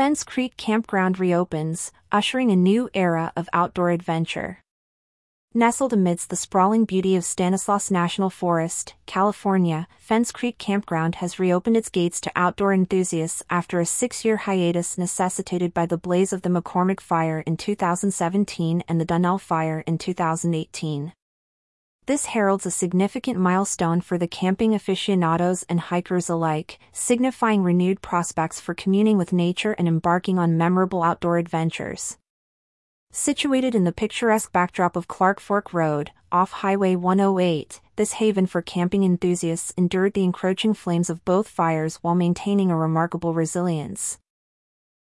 Fence Creek Campground reopens, ushering a new era of outdoor adventure. Nestled amidst the sprawling beauty of Stanislaus National Forest, California, Fence Creek Campground has reopened its gates to outdoor enthusiasts after a six-year hiatus necessitated by the blaze of the McCormick Fire in 2017 and the Donnell Fire in 2018. This heralds a significant milestone for the camping aficionados and hikers alike, signifying renewed prospects for communing with nature and embarking on memorable outdoor adventures. Situated in the picturesque backdrop of Clark Fork Road, off Highway 108, this haven for camping enthusiasts endured the encroaching flames of both fires while maintaining a remarkable resilience.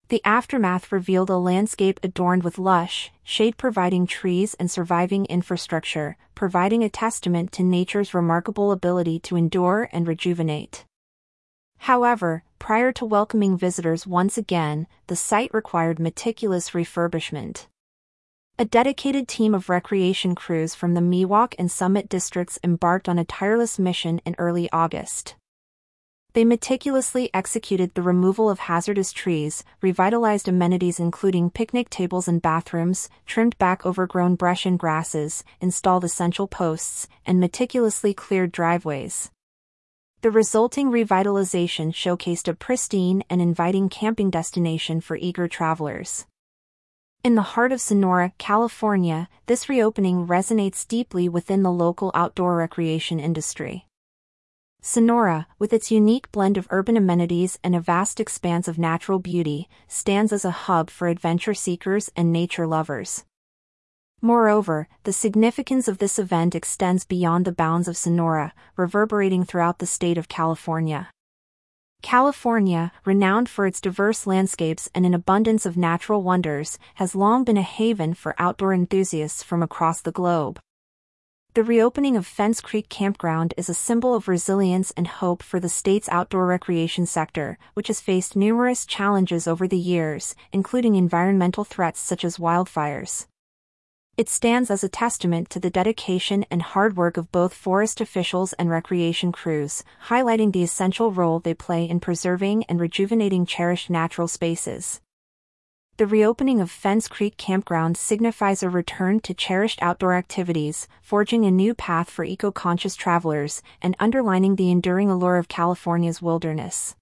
The aftermath revealed a landscape adorned with lush, shade-providing trees and surviving infrastructure, providing a testament to nature's remarkable ability to endure and rejuvenate. However, prior to welcoming visitors once again, the site required meticulous refurbishment. A dedicated team of recreation crews from the Miwok and Summit districts embarked on a tireless mission in early August. They meticulously executed the removal of hazardous trees, revitalized amenities including picnic tables and bathrooms, trimmed back overgrown brush and grasses, installed essential posts, and meticulously cleared driveways. The resulting revitalization showcased a pristine and inviting camping destination for eager travelers. In the heart of Sonora, California, this reopening resonates deeply within the local outdoor recreation industry. Sonora, with its unique blend of urban amenities and a vast expanse of natural beauty, stands as a hub for adventure seekers and nature lovers. Moreover, the significance of this event extends beyond the bounds of Sonora, reverberating throughout the state of California. California, renowned for its diverse landscapes and an abundance of natural wonders, has long been a haven for outdoor enthusiasts from across the globe. The reopening of Fence Creek Campground is a symbol of resilience and hope for the state's outdoor recreation sector, which has faced numerous challenges over the years, including environmental threats such as wildfires. It stands as a testament to the dedication and hard work of both forest officials and recreation crews, highlighting the essential role they play in preserving and rejuvenating cherished natural spaces. The reopening of Fence Creek Campground signifies a return to cherished outdoor activities, forging a new path for eco-conscious travelers, and underlining the enduring allure of California's wilderness.